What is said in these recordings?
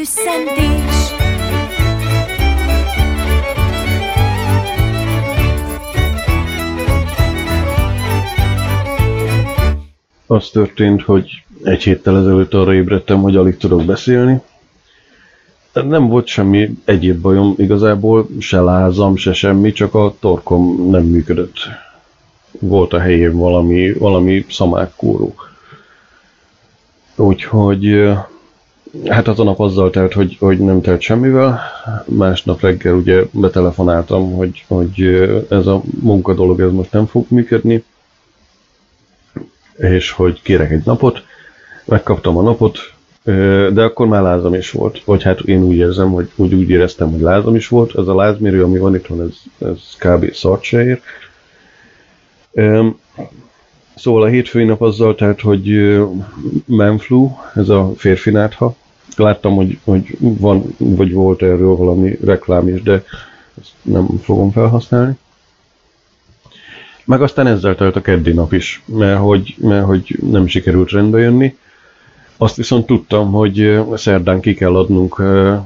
tüsszentés. Az történt, hogy egy héttel ezelőtt arra ébredtem, hogy alig tudok beszélni. Nem volt semmi egyéb bajom igazából, se lázam, se semmi, csak a torkom nem működött. Volt a helyén valami, valami szamákkóró. Úgyhogy hát az a nap azzal telt, hogy, hogy nem telt semmivel. Másnap reggel ugye betelefonáltam, hogy, hogy ez a munkadolog ez most nem fog működni és hogy kérek egy napot, megkaptam a napot, de akkor már lázam is volt. Vagy hát én úgy érzem, hogy úgy, úgy éreztem, hogy lázam is volt. Ez a lázmérő, ami van itthon, ez, ez kb. szart se ér. Szóval a hétfői nap azzal telt, hogy ö, Manflu, ez a férfi nátha. Láttam, hogy, hogy van, vagy volt erről valami reklám is, de ezt nem fogom felhasználni. Meg aztán ezzel telt a keddi nap is, mert hogy, mert hogy nem sikerült rendbe jönni. Azt viszont tudtam, hogy ö, szerdán ki kell adnunk ö,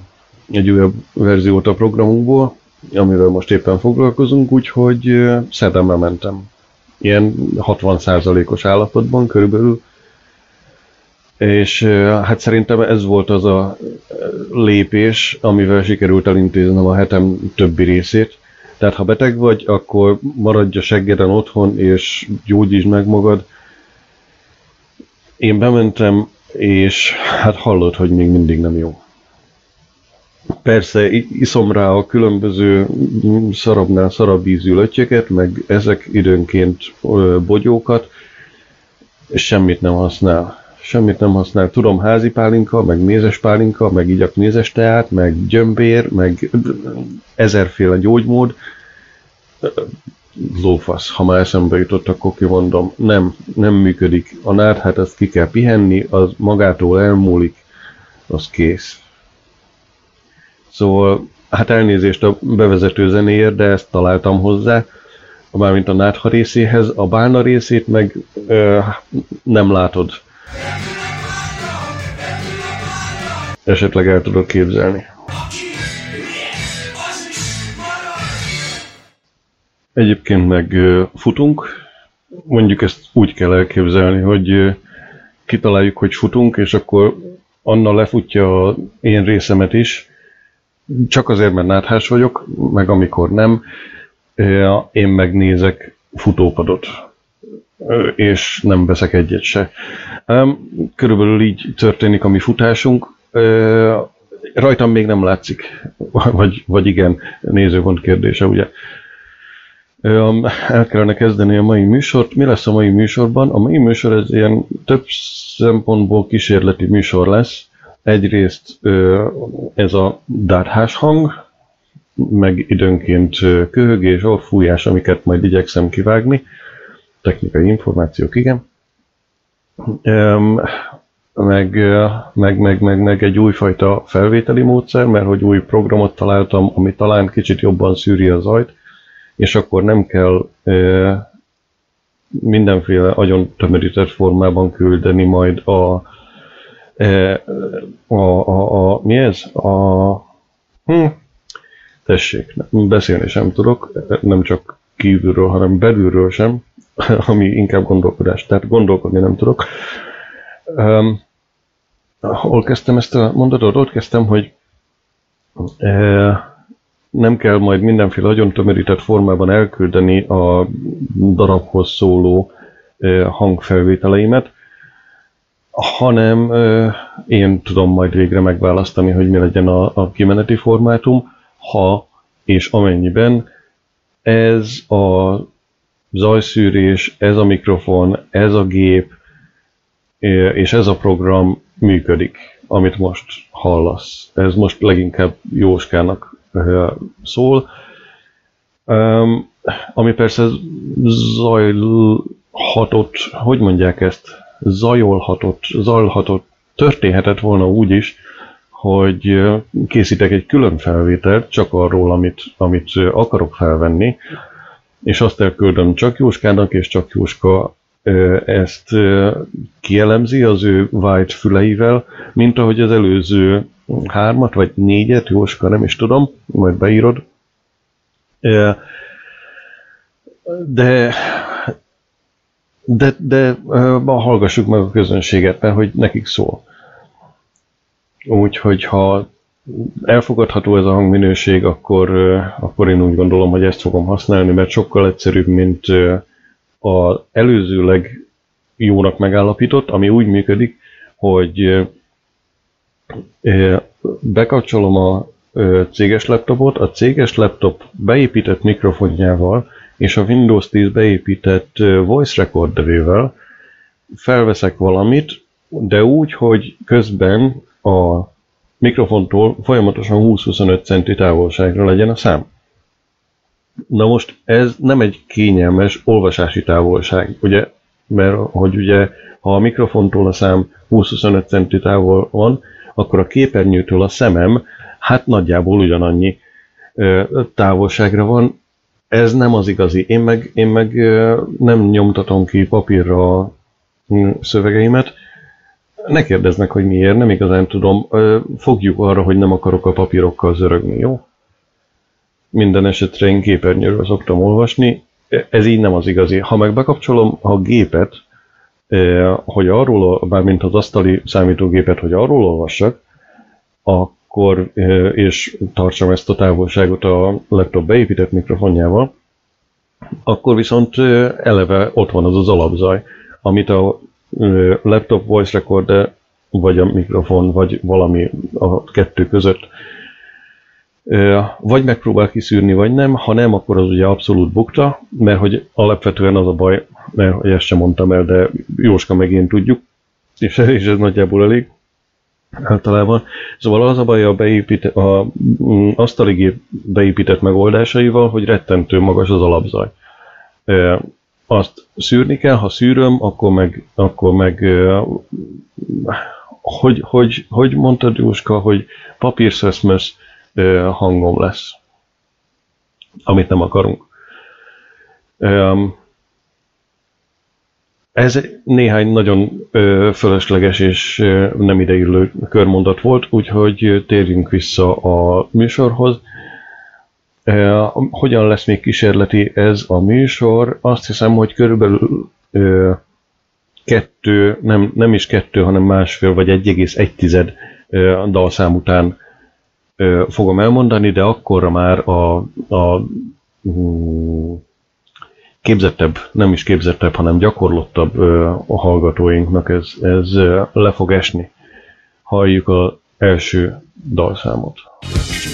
egy újabb verziót a programunkból, amivel most éppen foglalkozunk, úgyhogy ö, szerdán mentem. Ilyen 60%-os állapotban körülbelül. És hát szerintem ez volt az a lépés, amivel sikerült elintéznem a hetem többi részét. Tehát ha beteg vagy, akkor maradj a seggeden otthon, és gyógyítsd meg magad. Én bementem, és hát hallod, hogy még mindig nem jó. Persze iszom rá a különböző mm, szarabbnál szarabb ízű lötyeket, meg ezek időnként bogyókat, és semmit nem használ. Semmit nem használ. Tudom, házi pálinka, meg mézes pálinka, meg igyak mézes teát, meg gyömbér, meg ezerféle gyógymód. Lófasz, ha már eszembe jutott, akkor kimondom. Nem, nem működik. A nád, hát ezt ki kell pihenni, az magától elmúlik, az kész. Szóval, hát elnézést a bevezető zenéért, de ezt találtam hozzá, mármint a nátha részéhez, a bálna részét meg ö, nem látod. Esetleg el tudod képzelni. Egyébként meg futunk, mondjuk ezt úgy kell elképzelni, hogy kitaláljuk, hogy futunk, és akkor Anna lefutja a én részemet is, csak azért, mert náthás vagyok, meg amikor nem, én megnézek futópadot, és nem veszek egyet se. Körülbelül így történik a mi futásunk. Rajtam még nem látszik, vagy, vagy igen, nézőpont kérdése, ugye. El kellene kezdeni a mai műsort. Mi lesz a mai műsorban? A mai műsor ez ilyen több szempontból kísérleti műsor lesz. Egyrészt ez a dáthás hang, meg időnként köhögés, orfújás, amiket majd igyekszem kivágni. Technikai információk, igen. Meg, meg, meg, meg, meg egy újfajta felvételi módszer, mert hogy új programot találtam, ami talán kicsit jobban szűri a zajt, és akkor nem kell mindenféle agyon tömörített formában küldeni majd a, ö, a, a, a mi ez? A, hm, tessék, beszélni sem tudok, nem csak kívülről, hanem belülről sem, ami inkább gondolkodás, tehát gondolkodni nem tudok. Um, hol kezdtem ezt a mondatot? Ott kezdtem, hogy uh, nem kell majd mindenféle nagyon tömörített formában elküldeni a darabhoz szóló uh, hangfelvételeimet, hanem uh, én tudom majd végre megválasztani, hogy mi legyen a, a kimeneti formátum, ha és amennyiben ez a zajszűrés, ez a mikrofon, ez a gép és ez a program működik, amit most hallasz. Ez most leginkább Jóskának szól, ami persze zajlhatott, hogy mondják ezt, zajolhatott, zajlhatott, történhetett volna úgy is, hogy készítek egy külön felvételt csak arról, amit, amit akarok felvenni, és azt elküldöm csak Jóskának, és csak Jóska ezt kielemzi az ő white füleivel, mint ahogy az előző hármat, vagy négyet, Jóska, nem is tudom, majd beírod, de de, de hallgassuk meg a közönséget, mert hogy nekik szól. Úgyhogy ha elfogadható ez a hangminőség, akkor, akkor én úgy gondolom, hogy ezt fogom használni, mert sokkal egyszerűbb, mint az előzőleg jónak megállapított, ami úgy működik, hogy bekapcsolom a céges laptopot, a céges laptop beépített mikrofonjával és a Windows 10 beépített voice recorderével felveszek valamit, de úgy, hogy közben a mikrofontól folyamatosan 20-25 centi távolságra legyen a szám. Na most ez nem egy kényelmes olvasási távolság, ugye, mert hogy ugye, ha a mikrofontól a szám 20-25 centi távol van, akkor a képernyőtől a szemem hát nagyjából ugyanannyi távolságra van. Ez nem az igazi. Én meg, én meg nem nyomtatom ki papírra a szövegeimet. Ne kérdeznek, hogy miért, nem igazán tudom. Fogjuk arra, hogy nem akarok a papírokkal zörögni, jó? Minden esetre én képernyőről szoktam olvasni. Ez így nem az igazi. Ha meg bekapcsolom a gépet, hogy arról, bármint az asztali számítógépet, hogy arról olvassak, akkor, és tartsam ezt a távolságot a laptop beépített mikrofonjával, akkor viszont eleve ott van az az alapzaj, amit a laptop voice recorder, vagy a mikrofon, vagy valami a kettő között vagy megpróbál kiszűrni, vagy nem, ha nem, akkor az ugye abszolút bukta, mert hogy alapvetően az a baj, mert hogy ezt sem mondtam el, de Jóska meg én tudjuk, és, és ez nagyjából elég, általában. Szóval az a baj a, beépít, a mm, asztali gép beépített megoldásaival, hogy rettentő magas az alapzaj. Azt szűrni kell, ha szűröm, akkor meg, akkor meg hogy, hogy, hogy mondtad Jóska, hogy papírszeszmös e, hangom lesz, amit nem akarunk. Ez néhány nagyon fölösleges és nem ideillő körmondat volt, úgyhogy térjünk vissza a műsorhoz. Hogyan lesz még kísérleti ez a műsor? Azt hiszem, hogy körülbelül kettő, nem, nem is kettő, hanem másfél vagy 1,1 dalszám után fogom elmondani, de akkorra már a, a mm, képzettebb, nem is képzettebb, hanem gyakorlottabb a hallgatóinknak ez, ez le fog esni. Halljuk az első dalszámot. The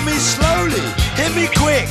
Hit me slowly, hit me quick,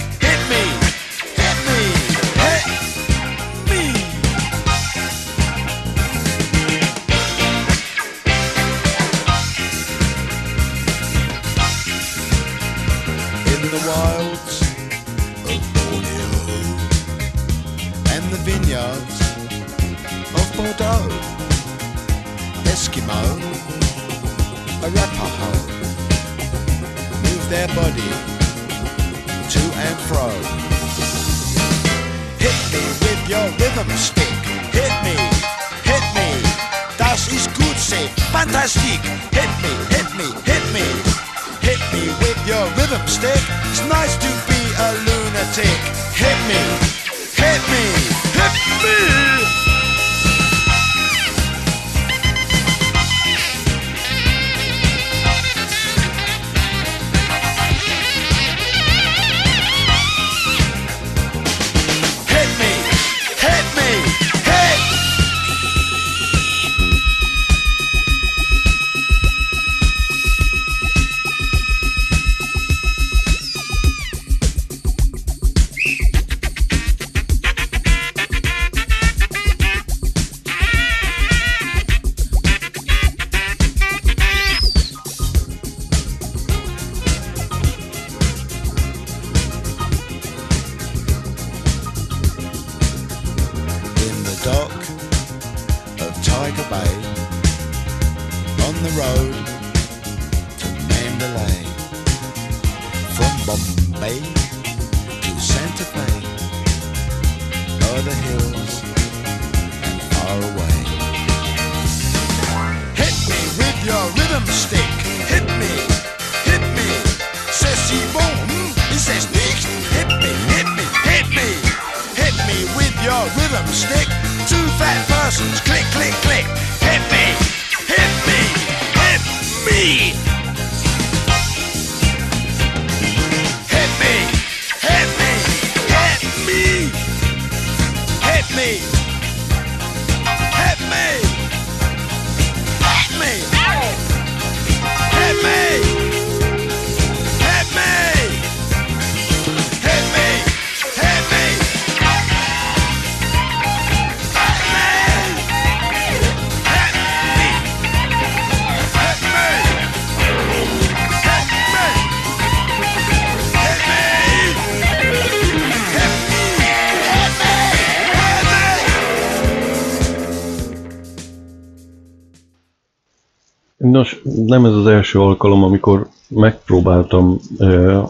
Nos, nem ez az első alkalom, amikor megpróbáltam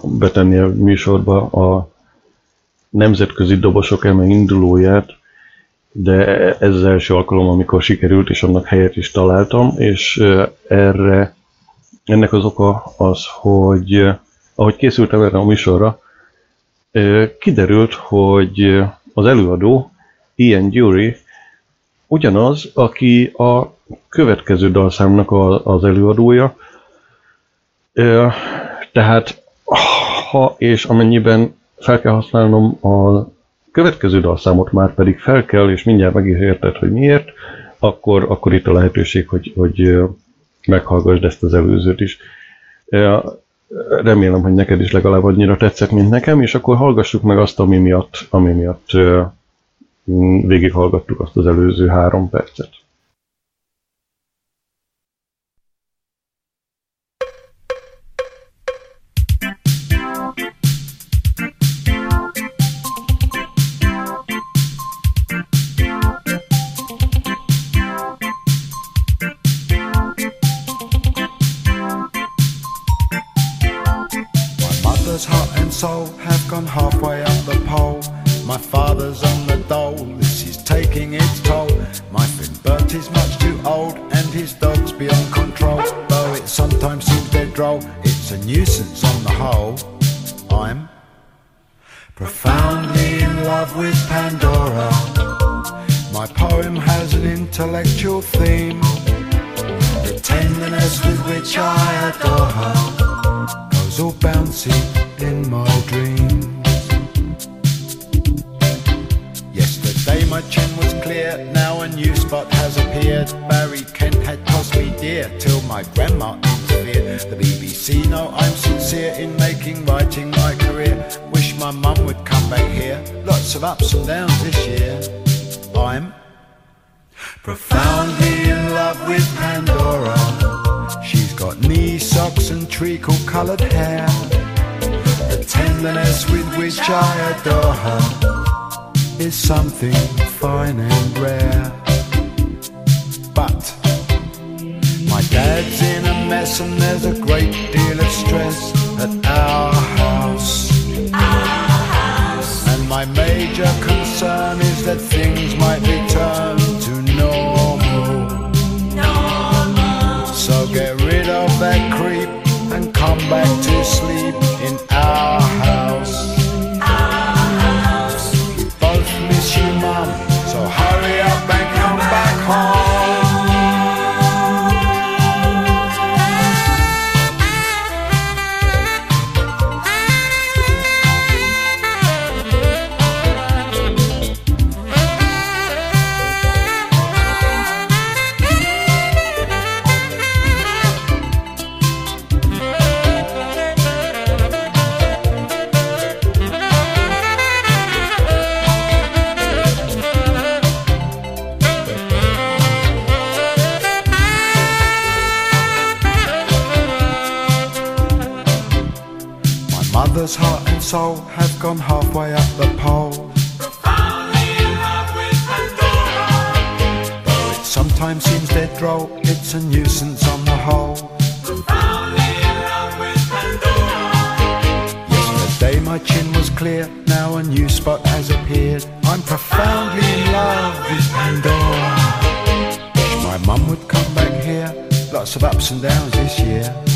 betenni a műsorba a nemzetközi dobosok eme indulóját, de ez az első alkalom, amikor sikerült, és annak helyet is találtam, és erre ennek az oka az, hogy ahogy készültem erre a műsorra, kiderült, hogy az előadó, Ian Dury, ugyanaz, aki a következő dalszámnak a, az előadója. Tehát, ha és amennyiben fel kell használnom a következő dalszámot, már pedig fel kell, és mindjárt meg is érted, hogy miért, akkor, akkor itt a lehetőség, hogy, hogy meghallgassd ezt az előzőt is. Remélem, hogy neked is legalább annyira tetszett, mint nekem, és akkor hallgassuk meg azt, ami miatt, ami miatt végighallgattuk azt az előző három percet. Droll, it's a nuisance on the whole. I'm profoundly in love with Pandora. My poem has an intellectual theme. The tenderness with which I adore her goes all bouncy in my dreams. Yesterday my chin was clear, now a new spot has appeared. Barry Kent had dear till my grandma interfered. The BBC know I'm sincere in making writing my career. Wish my mum would come back here. Lots of ups and downs this year. I'm profoundly in love with Pandora. She's got knee socks and treacle coloured hair. The tenderness with which I adore her is something fine and rare. Dad's in a mess and there's a great deal of stress at our house. Our house. And my major concern is that things might return to normal. normal. So get rid of that creep and come back to sleep in our house. Soul have gone halfway up the pole. Profoundly in love with Pandora. Though it sometimes seems dead droll, it's a nuisance on the whole. Profoundly in love with Pandora. Yesterday my chin was clear, now a new spot has appeared. I'm profoundly in love with Pandora. Wish my mum would come back here, lots of ups and downs this year.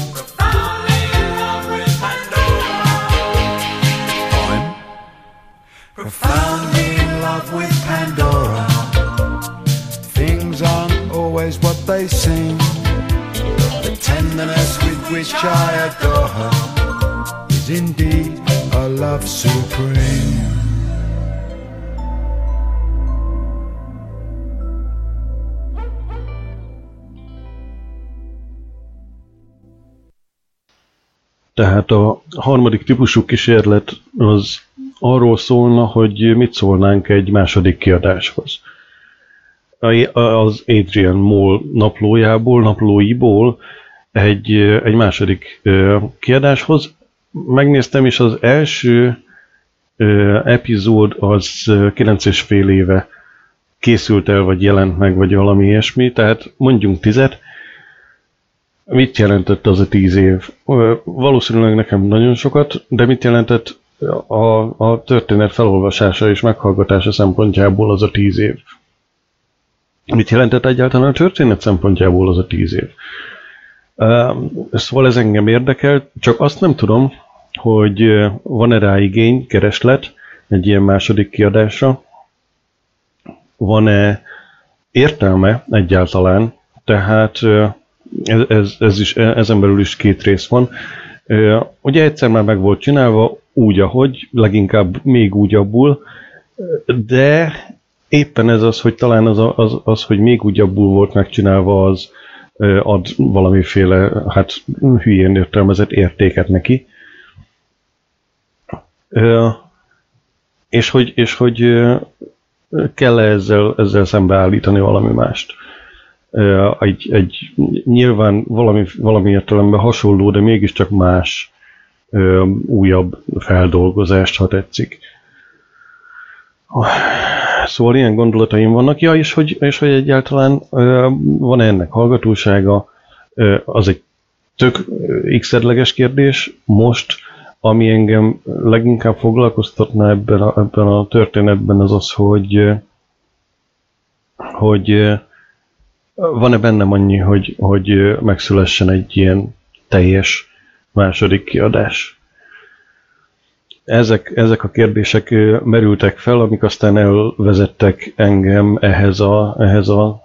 Profoundly in love with Pandora. Things aren't always what they seem. The tenderness with which I adore her is indeed a love supreme. Tehát a harmadik típusú kísérlet az arról szólna, hogy mit szólnánk egy második kiadáshoz. Az Adrian Moll naplójából, naplóiból egy, egy második kiadáshoz. Megnéztem, és az első epizód az 9 és fél éve készült el, vagy jelent meg, vagy valami ilyesmi, tehát mondjunk tizet. Mit jelentett az a tíz év? Valószínűleg nekem nagyon sokat, de mit jelentett a, a történet felolvasása és meghallgatása szempontjából az a tíz év? Mit jelentett egyáltalán a történet szempontjából az a tíz év? Szóval ez engem érdekel, csak azt nem tudom, hogy van-e rá igény, kereslet egy ilyen második kiadásra, van-e értelme egyáltalán, tehát ez, ez, ez is, ezen belül is két rész van. Ugye egyszer már meg volt csinálva, úgy, ahogy, leginkább még úgy abból, de éppen ez az, hogy talán az, az, az hogy még úgy abból volt megcsinálva, az ad valamiféle, hát hülyén értelmezett értéket neki. És hogy, és hogy kell -e ezzel, ezzel szembeállítani valami mást. Egy, egy nyilván valami, valami értelemben hasonló, de mégiscsak más ö, újabb feldolgozást, ha tetszik. Szóval ilyen gondolataim vannak. Ja, és hogy, és hogy egyáltalán van -e ennek hallgatósága, ö, az egy tök x kérdés. Most, ami engem leginkább foglalkoztatna ebben a, ebben a történetben, az az, hogy, hogy van-e bennem annyi, hogy, hogy megszülessen egy ilyen teljes második kiadás. Ezek, ezek a kérdések merültek fel, amik aztán elvezettek engem ehhez a, ehhez a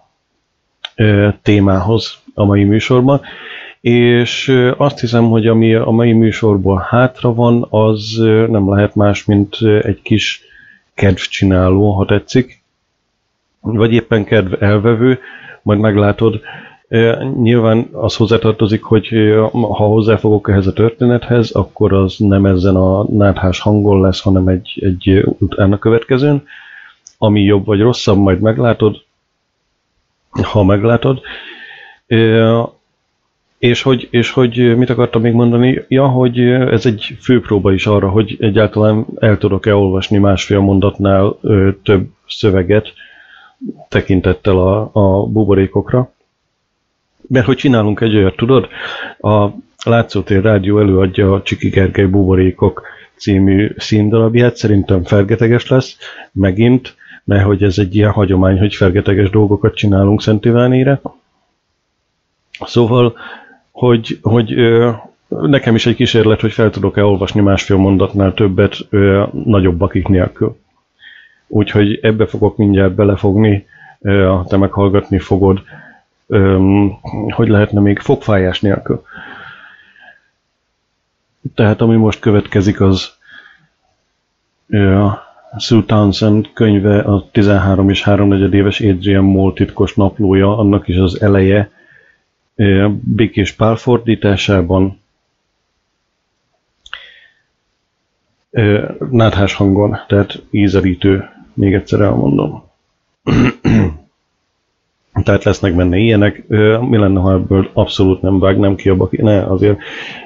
témához a mai műsorban. És azt hiszem, hogy ami a mai műsorból hátra van, az nem lehet más, mint egy kis kedvcsináló, ha tetszik. Vagy éppen kedv elvevő, majd meglátod, Nyilván az hozzátartozik, hogy ha hozzáfogok ehhez a történethez, akkor az nem ezen a náthás hangon lesz, hanem egy, egy utána következőn. Ami jobb vagy rosszabb, majd meglátod, ha meglátod. És hogy, és hogy mit akartam még mondani? Ja, hogy ez egy főpróba is arra, hogy egyáltalán el tudok-e olvasni másfél mondatnál több szöveget tekintettel a, a buborékokra. Mert hogy csinálunk egy olyat, tudod? A Látszótér Rádió előadja a Csiki Gergely Buborékok című színdarabját, szerintem fergeteges lesz, megint, mert hogy ez egy ilyen hagyomány, hogy fergeteges dolgokat csinálunk Szent Ivánére. Szóval, hogy, hogy nekem is egy kísérlet, hogy fel tudok-e olvasni másfél mondatnál többet ö, nagyobb bakik nélkül. Úgyhogy ebbe fogok mindjárt belefogni, ö, te meghallgatni fogod, ö, hogy lehetne még fogfájás nélkül. Tehát ami most következik, az ö, Sue Townsend könyve, a 13 és 3 éves Adrian Moll titkos naplója, annak is az eleje, ö, Békés Pál fordításában, ö, náthás hangon, tehát ízelítő, még egyszer elmondom. Tehát lesznek benne ilyenek. Mi lenne, ha ebből abszolút nem vágnám ki a? Ne, azért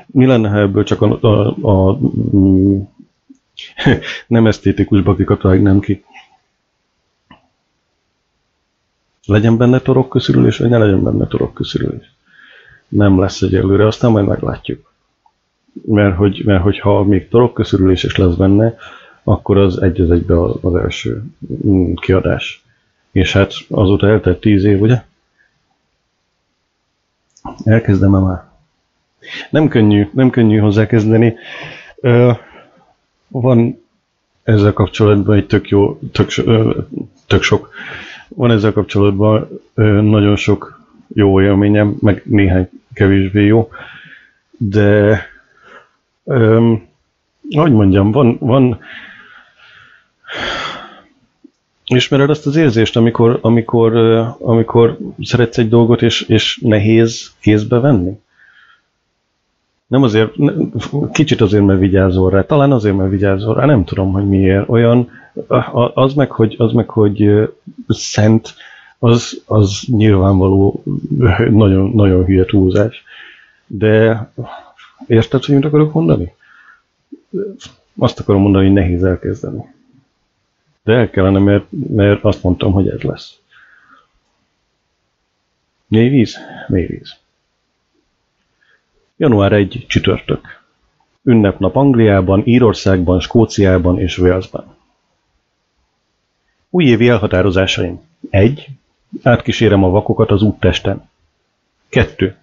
mi lenne, ha ebből csak a, a, a mm, nem esztétikus bakikat vágnám ki? Legyen benne torok köszörülés, vagy ne legyen benne torok köszörülés? Nem lesz egyelőre, aztán majd meglátjuk. Mert, hogy, mert hogyha még torok köszörülés is lesz benne, akkor az egy az egybe az első mm, kiadás. És hát azóta eltelt tíz év, ugye? Elkezdem -e már? Nem könnyű, nem könnyű hozzákezdeni. Ö, van ezzel kapcsolatban egy tök jó, tök, ö, tök sok, van ezzel kapcsolatban ö, nagyon sok jó élményem, meg néhány kevésbé jó, de ö, hogy mondjam, van, van Ismered azt az érzést, amikor, amikor, amikor szeretsz egy dolgot, és, és nehéz kézbe venni? Nem azért, kicsit azért, mert vigyázol rá, talán azért, mert vigyázol rá, nem tudom, hogy miért. Olyan, az meg, hogy, az meg, hogy szent, az, az nyilvánvaló nagyon, nagyon hülye túlzás. De érted, hogy mit akarok mondani? Azt akarom mondani, hogy nehéz elkezdeni. De el kellene, mert, mert azt mondtam, hogy ez lesz. Mély víz? Mély víz. Január 1 csütörtök. Ünnepnap Angliában, Írországban, Skóciában és Walesben. Újévi elhatározásaim. 1. Átkísérem a vakokat az úttesten. 2.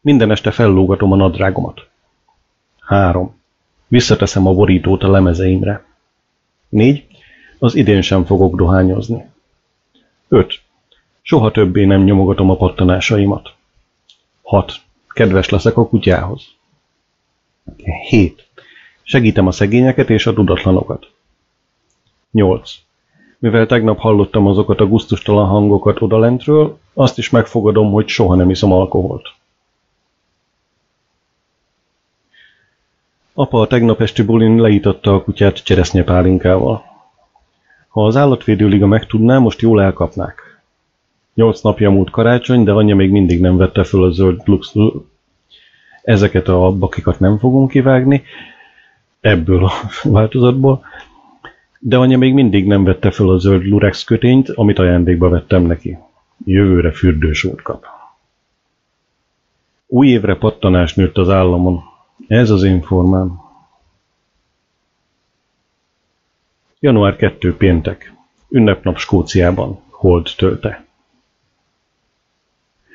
Minden este fellógatom a nadrágomat. 3. Visszateszem a borítót a lemezeimre. 4. Az idén sem fogok dohányozni. 5. Soha többé nem nyomogatom a pattanásaimat. 6. Kedves leszek a kutyához. 7. Segítem a szegényeket és a tudatlanokat. 8. Mivel tegnap hallottam azokat a guztustalan hangokat odalentről, azt is megfogadom, hogy soha nem iszom alkoholt. Apa a tegnap esti bulin leítatta a kutyát cseresznyepálinkával. Ha az állatvédőliga megtudná, most jól elkapnák. Nyolc napja múlt karácsony, de anyja még mindig nem vette föl a zöld lux... Ezeket a bakikat nem fogom kivágni, ebből a változatból. De anya még mindig nem vette föl a zöld lurex kötényt, amit ajándékba vettem neki. Jövőre fürdősót kap. Új évre pattanás nőtt az államon. Ez az én. Január 2 péntek. Ünnepnap Skóciában. Hold tölte.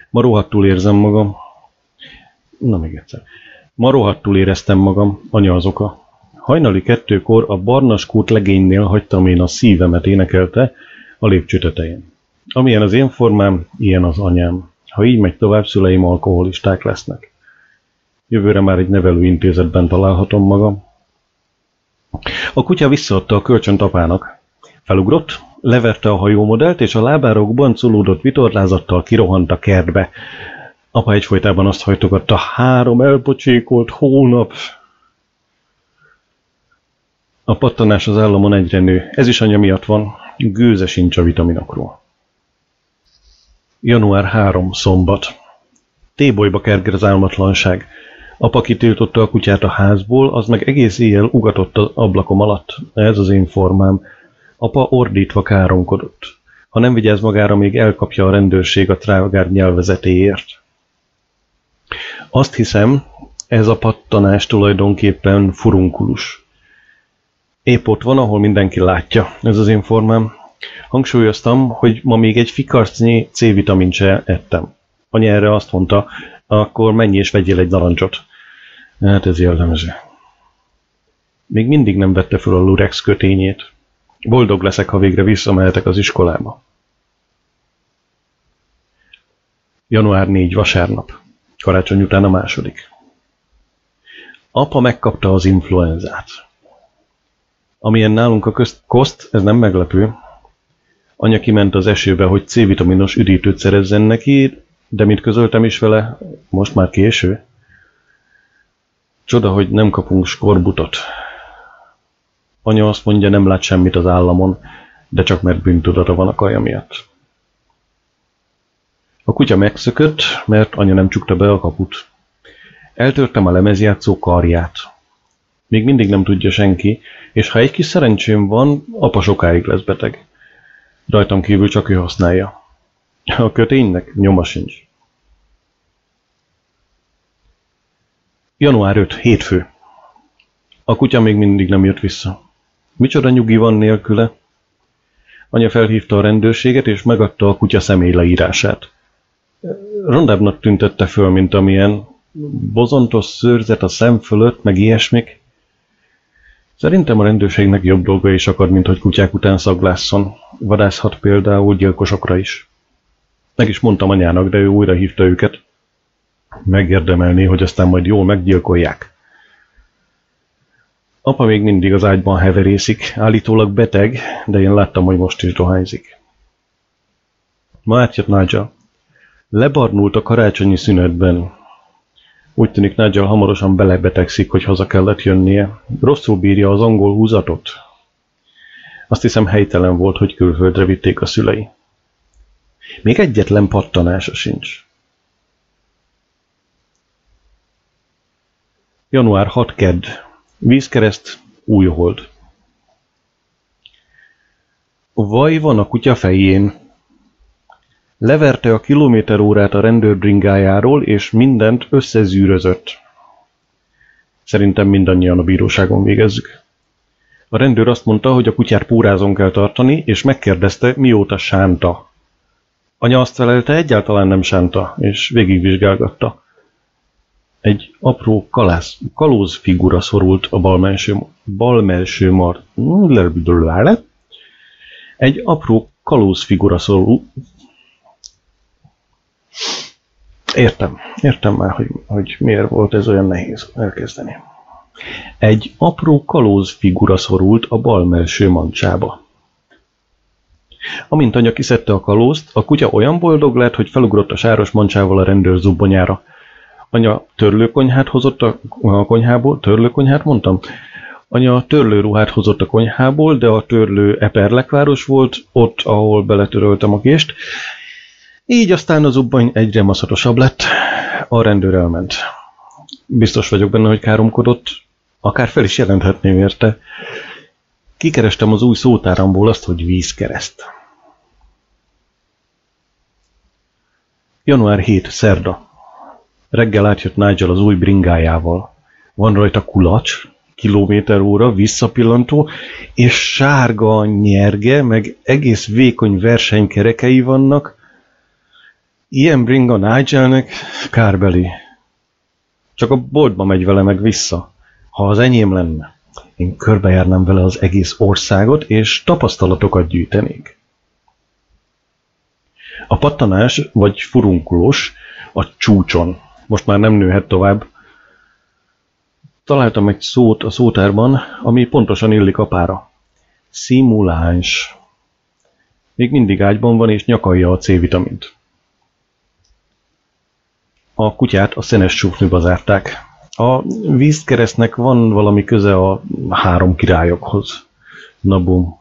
Ma rohadtul érzem magam. Na még egyszer. Ma rohadtul éreztem magam, anya az oka. Hajnali kettőkor a barna skót legénynél hagytam én a szívemet énekelte a lépcső tetején. Amilyen az én formám, ilyen az anyám. Ha így megy tovább, szüleim alkoholisták lesznek. Jövőre már egy nevelőintézetben találhatom magam, a kutya visszaadta a kölcsönt apának. Felugrott, leverte a hajómodellt, és a lábára bancolódott vitorlázattal kirohant a kertbe. Apa egyfolytában azt hajtogatta, három elpocsékolt hónap. A pattanás az államon egyre nő. Ez is anya miatt van. Gőze sincs a vitaminokról. Január 3. Szombat. Tébolyba kerger az álmatlanság. Apa kitiltotta a kutyát a házból, az meg egész éjjel ugatott az ablakom alatt. Ez az én formám. Apa ordítva káromkodott. Ha nem vigyáz magára, még elkapja a rendőrség a trágár nyelvezetéért. Azt hiszem, ez a pattanás tulajdonképpen furunkulus. Épp ott van, ahol mindenki látja. Ez az én formám. Hangsúlyoztam, hogy ma még egy fikarcnyi C-vitamint se ettem. Anya erre azt mondta, akkor menj és vegyél egy narancsot. Hát ez jellemző. Még mindig nem vette föl a lurex kötényét. Boldog leszek, ha végre visszamehetek az iskolába. Január 4. vasárnap. Karácsony után a második. Apa megkapta az influenzát. Amilyen nálunk a közt, koszt, ez nem meglepő. Anya kiment az esőbe, hogy C-vitaminos üdítőt szerezzen neki, de mint közöltem is vele, most már késő. Csoda, hogy nem kapunk skorbutot. Anya azt mondja, nem lát semmit az államon, de csak mert bűntudata van a kaja miatt. A kutya megszökött, mert anya nem csukta be a kaput. Eltörtem a lemezjátszó karját. Még mindig nem tudja senki, és ha egy kis szerencsém van, apa sokáig lesz beteg. Rajtam kívül csak ő használja. A köténynek nyoma sincs. Január 5. Hétfő. A kutya még mindig nem jött vissza. Micsoda nyugi van nélküle? Anya felhívta a rendőrséget, és megadta a kutya személy leírását. Rondábbnak tüntette föl, mint amilyen bozontos szőrzet a szem fölött, meg ilyesmik. Szerintem a rendőrségnek jobb dolga is akad, mint hogy kutyák után szaglásszon. Vadászhat például gyilkosokra is. Meg is mondtam anyának, de ő újra hívta őket. Megérdemelné, hogy aztán majd jól meggyilkolják. Apa még mindig az ágyban heverészik, állítólag beteg, de én láttam, hogy most is dohányzik. Ma átjött Nigel. Lebarnult a karácsonyi szünetben. Úgy tűnik Nigel hamarosan belebetegszik, hogy haza kellett jönnie. Rosszul bírja az angol húzatot. Azt hiszem helytelen volt, hogy külföldre vitték a szülei. Még egyetlen pattanása sincs. Január 6 kedd. Vízkereszt, újhold. Vaj van a kutya fején. Leverte a kilométer órát a rendőr bringájáról, és mindent összezűrözött. Szerintem mindannyian a bíróságon végezzük. A rendőr azt mondta, hogy a kutyát pórázon kell tartani, és megkérdezte, mióta sánta. Anya azt felelte, egyáltalán nem sánta, és végigvizsgálgatta. Egy apró kalász, kalóz figura szorult a balmelső, balmelső mar... Egy apró kalóz figura szorult... Értem, értem már, hogy, hogy miért volt ez olyan nehéz elkezdeni. Egy apró kalóz figura szorult a balmelső mancsába. Amint anya kiszedte a kalózt, a kutya olyan boldog lett, hogy felugrott a sáros mancsával a rendőr zubbonyára. Anya törlőkonyhát hozott a, konyhából, törlőkonyhát mondtam? Anya törlőruhát hozott a konyhából, de a törlő eperlekváros volt, ott, ahol beletöröltem a kést. Így aztán az ubbany egyre maszatosabb lett, a rendőr elment. Biztos vagyok benne, hogy káromkodott, akár fel is jelenthetném érte. Kikerestem az új szótáramból azt, hogy vízkereszt. Január 7. Szerda. Reggel átjött Nigel az új bringájával. Van rajta kulacs, kilométer óra, visszapillantó, és sárga nyerge, meg egész vékony versenykerekei vannak. Ilyen bringa Nigelnek kárbeli. Csak a boltba megy vele meg vissza. Ha az enyém lenne, én körbejárnám vele az egész országot, és tapasztalatokat gyűjtenék. A pattanás, vagy furunkulós, a csúcson most már nem nőhet tovább. Találtam egy szót a szótárban, ami pontosan illik apára. Szimuláns. Még mindig ágyban van, és nyakalja a C-vitamint. A kutyát a szenes csúfnőbe zárták. A vízkeresztnek van valami köze a három királyokhoz. Na bum.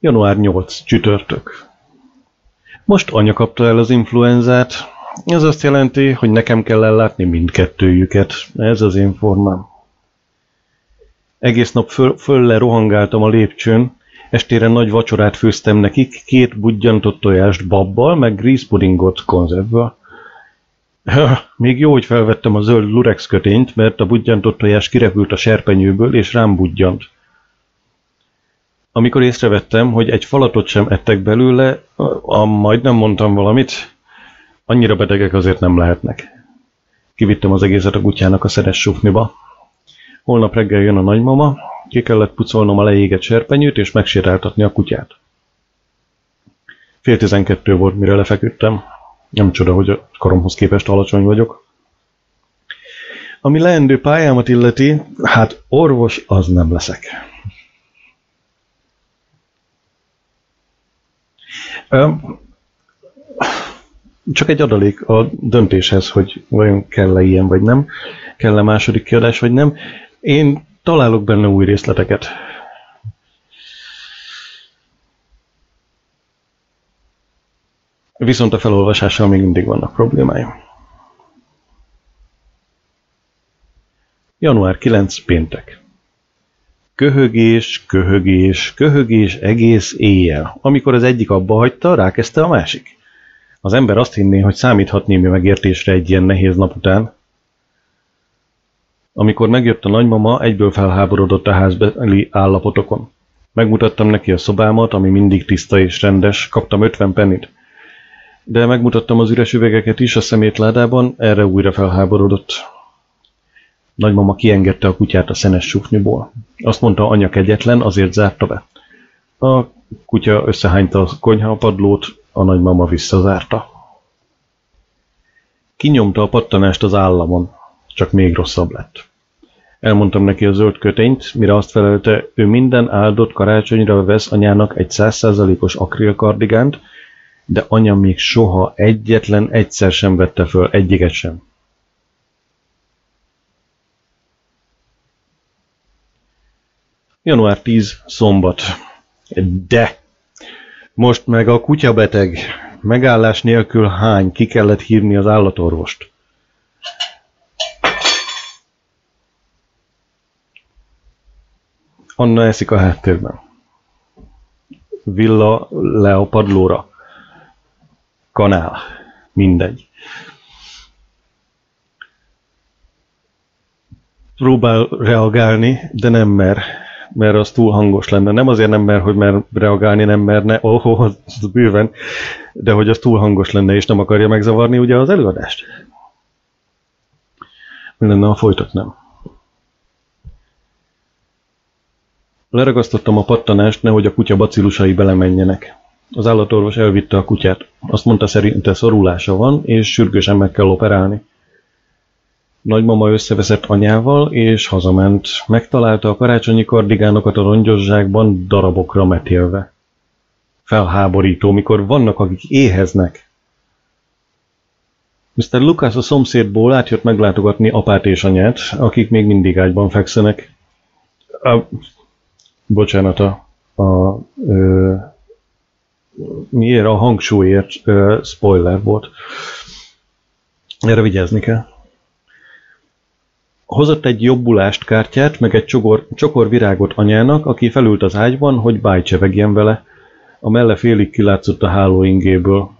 Január 8. Csütörtök. Most anya kapta el az influenzát. Ez azt jelenti, hogy nekem kell ellátni mindkettőjüket. Ez az én formám. Egész nap föl, fölle rohangáltam a lépcsőn, estére nagy vacsorát főztem nekik, két budjantott tojást babbal, meg grízpudingot konzervvel. Még jó, hogy felvettem a zöld lurex kötényt, mert a budjantott tojás kirepült a serpenyőből, és rám budjant. Amikor észrevettem, hogy egy falatot sem ettek belőle, a, a majdnem mondtam valamit, Annyira betegek azért nem lehetnek. Kivittem az egészet a kutyának a szedes sufniba. Holnap reggel jön a nagymama, ki kellett pucolnom a leégett serpenyőt és megsétáltatni a kutyát. Fél tizenkettő volt, mire lefeküdtem. Nem csoda, hogy a koromhoz képest alacsony vagyok. Ami leendő pályámat illeti, hát orvos az nem leszek. Csak egy adalék a döntéshez, hogy vajon kell-e ilyen vagy nem, kell-e második kiadás vagy nem. Én találok benne új részleteket. Viszont a felolvasással még mindig vannak problémáim. Január 9. péntek. Köhögés, köhögés, köhögés egész éjjel. Amikor az egyik abba hagyta, rákezdte a másik. Az ember azt hinné, hogy számíthat némi megértésre egy ilyen nehéz nap után. Amikor megjött a nagymama, egyből felháborodott a házbeli állapotokon. Megmutattam neki a szobámat, ami mindig tiszta és rendes, kaptam 50 pennit. De megmutattam az üres üvegeket is a szemétládában, erre újra felháborodott. Nagymama kiengedte a kutyát a szenes sufniból. Azt mondta, anya kegyetlen, azért zárta be. A kutya összehányta a konyhapadlót, a nagymama visszazárta. Kinyomta a pattanást az államon, csak még rosszabb lett. Elmondtam neki a zöld kötényt, mire azt felelte, ő minden áldott karácsonyra vesz anyának egy százszázalékos akrilkardigánt, de anya még soha egyetlen egyszer sem vette föl, egyiket sem. Január 10. Szombat. De! Most meg a kutya beteg. Megállás nélkül hány, ki kellett hívni az állatorvost. Anna eszik a háttérben. Villa le a padlóra. Kanál. Mindegy. Próbál reagálni, de nem mer mert az túl hangos lenne. Nem azért nem mer, hogy mer reagálni nem merne, oh, oh, az bőven, de hogy az túl hangos lenne, és nem akarja megzavarni ugye az előadást. Mi lenne, ha folytatnám? Leragasztottam a pattanást, nehogy a kutya bacillusai belemenjenek. Az állatorvos elvitte a kutyát. Azt mondta, szerinte szorulása van, és sürgősen meg kell operálni. Nagymama összeveszett anyával, és hazament. Megtalálta a karácsonyi kardigánokat a rongyos zsákban darabokra metélve. Felháborító, mikor vannak, akik éheznek. Mr. Lucas a szomszédból átjött meglátogatni apát és anyát, akik még mindig ágyban fekszenek. A, bocsánat, a, a miért a hangsúlyért ö, spoiler volt. Erre vigyázni kell. Hozott egy jobbulást kártyát, meg egy csokor, csokor virágot anyának, aki felült az ágyban, hogy bájcsevegjen vele. A melle félig kilátszott a hálóingéből.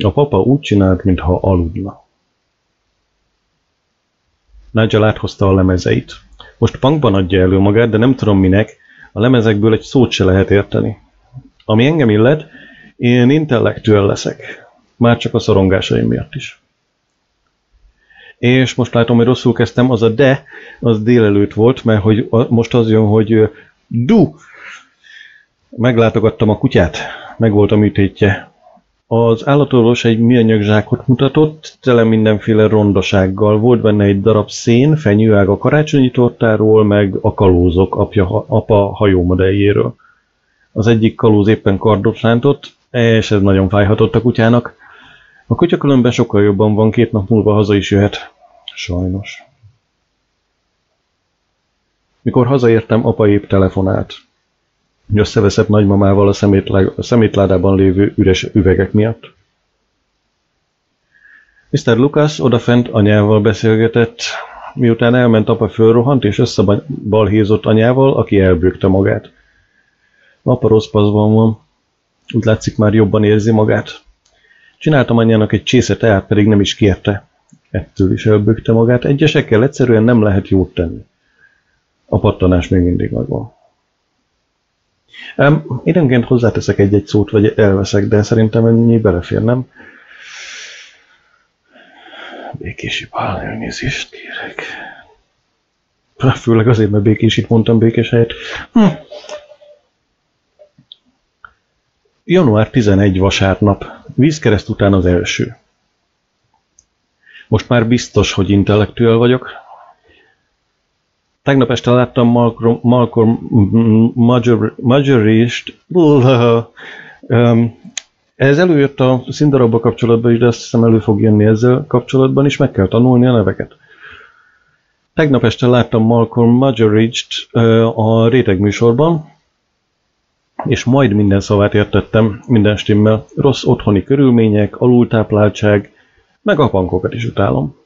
A papa úgy csinált, mintha aludna. Nigel áthozta a lemezeit. Most punkban adja elő magát, de nem tudom minek, a lemezekből egy szót se lehet érteni. Ami engem illet, én intellektuel leszek. Már csak a szorongásaim miatt is. És most látom, hogy rosszul kezdtem, az a de, az délelőtt volt, mert hogy most az jön, hogy du! Meglátogattam a kutyát, meg volt a műtétje. Az állatorvos egy műanyag zsákot mutatott, tele mindenféle rondasággal. Volt benne egy darab szén, fenyőág a karácsonyi tortáról, meg a kalózok apja, apa hajómodelljéről. Az egyik kalóz éppen kardot rántott, és ez nagyon fájhatott a kutyának. A kutya különben sokkal jobban van, két nap múlva haza is jöhet. Sajnos. Mikor hazaértem, apa épp telefonált. Összeveszett nagymamával a, szemétlá a szemétládában lévő üres üvegek miatt. Mr. Lucas odafent anyával beszélgetett, miután elment apa fölrohant és összebalhézott anyával, aki elbőgte magát. Apa rossz van, úgy látszik már jobban érzi magát. Csináltam anyjának egy csésze teát, pedig nem is kérte. Ettől is elbökte magát. Egyesekkel egyszerűen nem lehet jót tenni. A pattanás még mindig megvan. Um, időnként hozzáteszek egy-egy szót, vagy elveszek, de szerintem ennyi belefér, nem? Békési Pál, elnézést kérek. Főleg azért, mert békésit mondtam békés helyett. Hm. Január 11 vasárnap. Vízkereszt után az első. Most már biztos, hogy intellektuál vagyok. Tegnap este láttam Malcolm, Malcolm Majorist. Ez előjött a színdarabba kapcsolatban is, de azt hiszem elő fog jönni ezzel kapcsolatban is, meg kell tanulni a neveket. Tegnap este láttam Malcolm Majoridge-t a réteg műsorban, és majd minden szavát értettem, minden stimmel. Rossz otthoni körülmények, alultápláltság, meg a bankokat is utálom.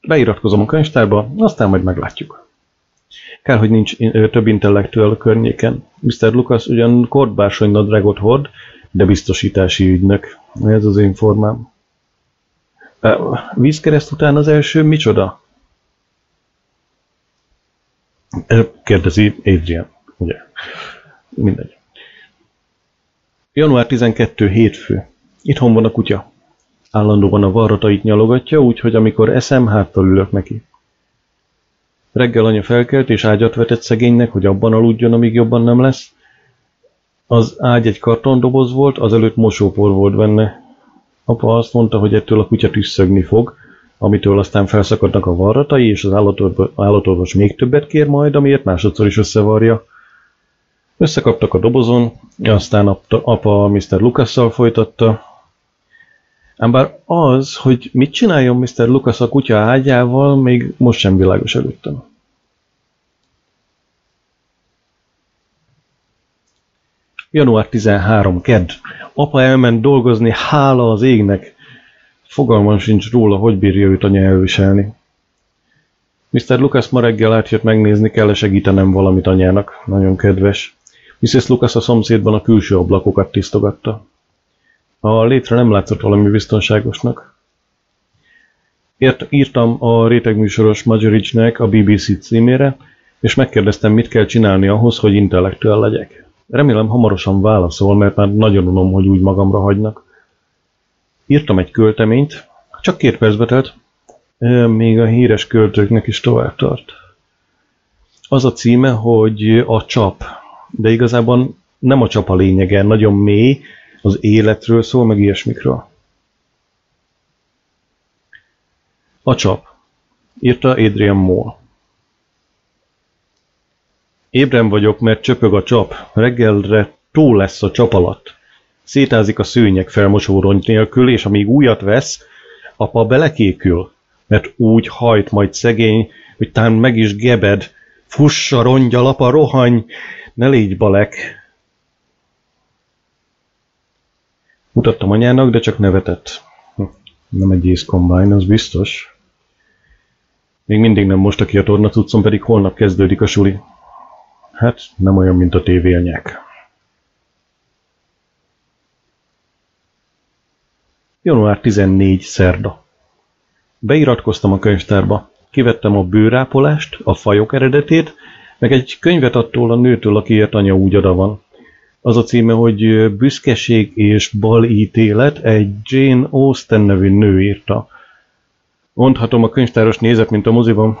Beiratkozom a könyvtárba, aztán majd meglátjuk. Kár, hogy nincs több intellektuál a környéken. Mr. Lucas ugyan kordbársony nadrágot hord, de biztosítási ügynök. Ez az én formám. Vízkereszt után az első micsoda? Kérdezi Adrian, ugye? Mindegy. Január 12. hétfő. Itthon van a kutya. Állandóan a varratait nyalogatja, úgyhogy amikor eszem, háttal ülök neki. Reggel anya felkelt és ágyat vetett szegénynek, hogy abban aludjon, amíg jobban nem lesz. Az ágy egy kartondoboz volt, azelőtt mosópor volt benne. Apa azt mondta, hogy ettől a kutya tüsszögni fog, amitől aztán felszakadnak a varratai, és az állatorvos még többet kér majd, amiért másodszor is összevarja. Összekaptak a dobozon, aztán apa Mr. Lukasszal folytatta. Ám bár az, hogy mit csináljon Mr. Lucas a kutya ágyával, még most sem világos előttem. Január 13. Kedd. Apa elment dolgozni, hála az égnek. Fogalmam sincs róla, hogy bírja őt anya elviselni. Mr. Lucas ma reggel átjött megnézni, kell -e segítenem valamit anyának. Nagyon kedves. Mrs. Lucas a szomszédban a külső ablakokat tisztogatta. A létre nem látszott valami biztonságosnak. Ért, írtam a rétegműsoros Majoridge-nek a BBC címére, és megkérdeztem, mit kell csinálni ahhoz, hogy intellektuál legyek. Remélem hamarosan válaszol, mert már nagyon unom, hogy úgy magamra hagynak. Írtam egy költeményt, csak két percbe telt, még a híres költőknek is tovább tart. Az a címe, hogy a csap, de igazából nem a csap a lényege, nagyon mély, az életről szól, meg ilyesmikről. A csap. Írta Adrian Moore. Ébren vagyok, mert csöpög a csap. Reggelre tó lesz a csap alatt. Szétázik a szőnyeg felmosó rongy nélkül, és amíg újat vesz, apa belekékül, mert úgy hajt majd szegény, hogy tán meg is gebed. Fussa, rongya, lapa, rohany, ne légy balek, Mutattam anyának, de csak nevetett. Hm, nem egy Ace Combine, az biztos. Még mindig nem most ki a tornacuccom, pedig holnap kezdődik a suli. Hát, nem olyan, mint a tévélnyek. Január 14. szerda. Beiratkoztam a könyvtárba. Kivettem a bőrápolást, a fajok eredetét, meg egy könyvet attól a nőtől, akiért anya úgy oda van. Az a címe, hogy Büszkeség és balítélet, egy Jane Austen nevű nő írta. Mondhatom, a könyvtáros nézett, mint a moziban.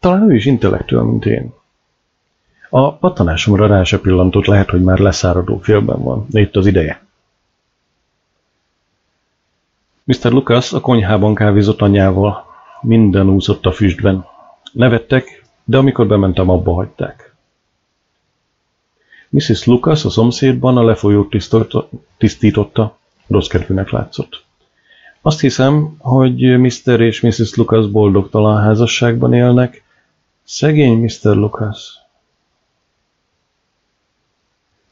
Talán ő is intellektuál, mint én. A pattanásomra rá se pillantott, lehet, hogy már leszáradó félben van. De itt az ideje. Mr. Lucas a konyhában kávézott anyával. Minden úszott a füstben. Nevettek, de amikor bementem, abba hagyták. Mrs. Lucas a szomszédban a lefolyót tisztította, rossz kedvűnek látszott. Azt hiszem, hogy Mr. és Mrs. Lucas boldogtalan házasságban élnek. Szegény Mr. Lucas.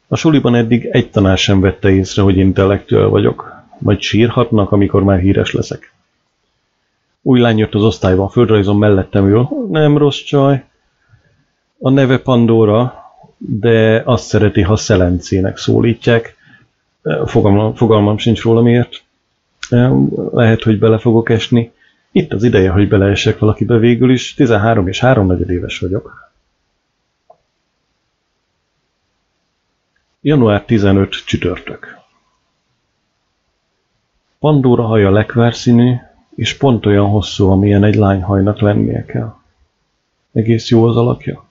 A suliban eddig egy tanár sem vette észre, hogy intellektuál vagyok. Majd sírhatnak, amikor már híres leszek. Új lány jött az osztályban, földrajzom mellettem ül. Nem rossz csaj. A neve Pandora, de azt szereti, ha szelencének szólítják. Fogalmam, fogalmam sincs róla miért. Lehet, hogy bele fogok esni. Itt az ideje, hogy beleessek valakibe végül is. 13 és 3 éves vagyok. Január 15 csütörtök. Pandora haja lekvárszínű, és pont olyan hosszú, amilyen egy lányhajnak lennie kell. Egész jó az alakja.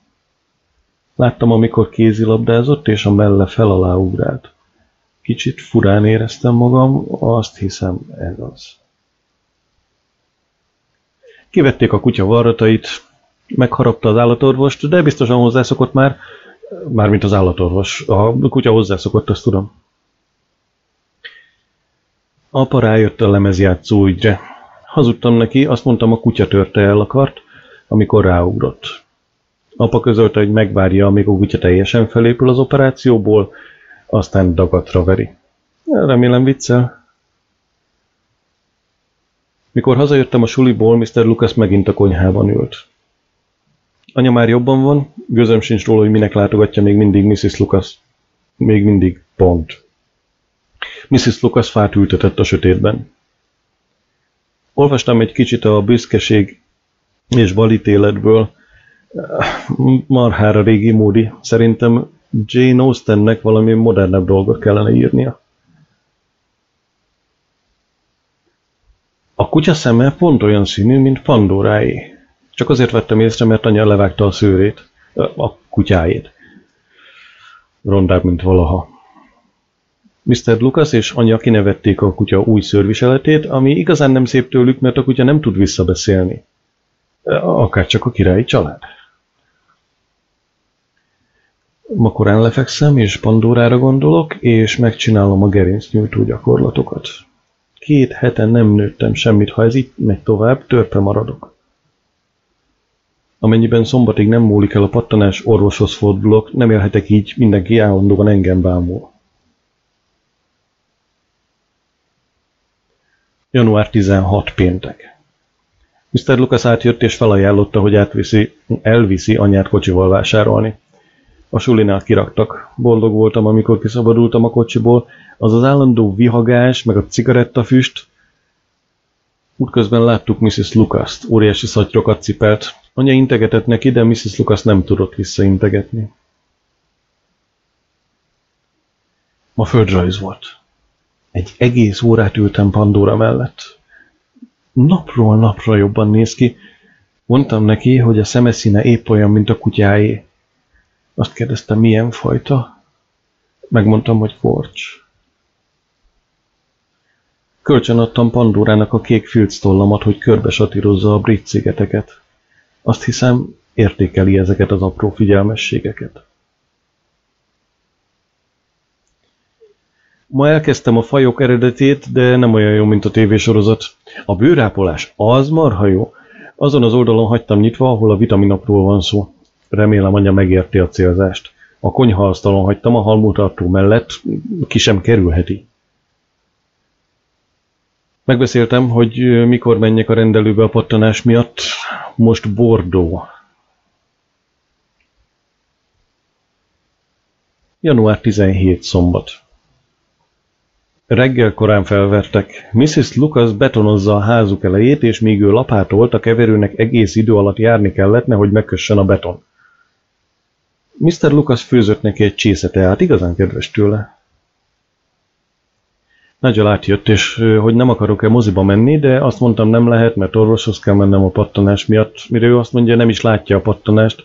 Láttam, amikor kézilabdázott, és a melle fel alá ugrált. Kicsit furán éreztem magam, azt hiszem, ez az. Kivették a kutya varratait, megharapta az állatorvost, de biztosan hozzászokott már, mármint az állatorvos. A kutya hozzászokott, azt tudom. Apa rájött a lemezjátszó ügyre. Hazudtam neki, azt mondtam, a kutya törte el a kart, amikor ráugrott. Apa közölte, hogy megvárja, amíg a kutya teljesen felépül az operációból, aztán dagatra veri. Remélem viccel. Mikor hazajöttem a suliból, Mr. Lucas megint a konyhában ült. Anya már jobban van, gőzöm sincs róla, hogy minek látogatja még mindig Mrs. Lucas. Még mindig pont. Mrs. Lucas fát ültetett a sötétben. Olvastam egy kicsit a büszkeség és balítéletből. Marhára régi módi. Szerintem Jane Austennek valami modernebb dolgot kellene írnia. A kutya szeme pont olyan színű, mint Pandoráé. Csak azért vettem észre, mert anya levágta a szőrét, a kutyáét. Rondább, mint valaha. Mr. Lucas és anya kinevették a kutya új szőrviseletét, ami igazán nem szép tőlük, mert a kutya nem tud visszabeszélni. Akár csak a királyi család. Ma korán lefekszem, és Pandórára gondolok, és megcsinálom a gerincnyújtó gyakorlatokat. Két hete nem nőttem semmit, ha ez itt megy tovább, törpe maradok. Amennyiben szombatig nem múlik el a pattanás, orvoshoz fordulok, nem élhetek így, mindenki állandóan engem bámul. Január 16 péntek. Mr. Lucas átjött és felajánlotta, hogy átviszi, elviszi anyát kocsival vásárolni. A sulinál kiraktak. Boldog voltam, amikor kiszabadultam a kocsiból. Az az állandó vihagás, meg a cigarettafüst. Útközben láttuk Mrs. Lucas-t, óriási szatyrokat cipelt. Anya integetett neki, de Mrs. Lucas nem tudott visszaintegetni. Ma földrajz volt. Egy egész órát ültem Pandora mellett. Napról napra jobban néz ki. Mondtam neki, hogy a szemeszíne épp olyan, mint a kutyáé. Azt kérdezte, milyen fajta? Megmondtam, hogy korcs. Kölcsön adtam Pandórának a kék filctollamat, hogy körbe satírozza a brit szigeteket. Azt hiszem, értékeli ezeket az apró figyelmességeket. Ma elkezdtem a fajok eredetét, de nem olyan jó, mint a tévésorozat. A bőrápolás az marha jó. Azon az oldalon hagytam nyitva, ahol a vitaminokról van szó. Remélem anya megérti a célzást. A konyhaasztalon hagytam a halmútartó mellett, ki sem kerülheti. Megbeszéltem, hogy mikor menjek a rendelőbe a pattanás miatt. Most Bordó. Január 17 szombat. Reggel korán felvertek. Mrs. Lucas betonozza a házuk elejét, és míg ő lapátolt, a keverőnek egész idő alatt járni kellett, nehogy megkössön a beton. Mr. Lucas főzött neki egy csésze teát, igazán kedves tőle. Nagyal átjött, és hogy nem akarok-e moziba menni, de azt mondtam nem lehet, mert orvoshoz kell mennem a pattanás miatt, mire ő azt mondja, nem is látja a pattanást.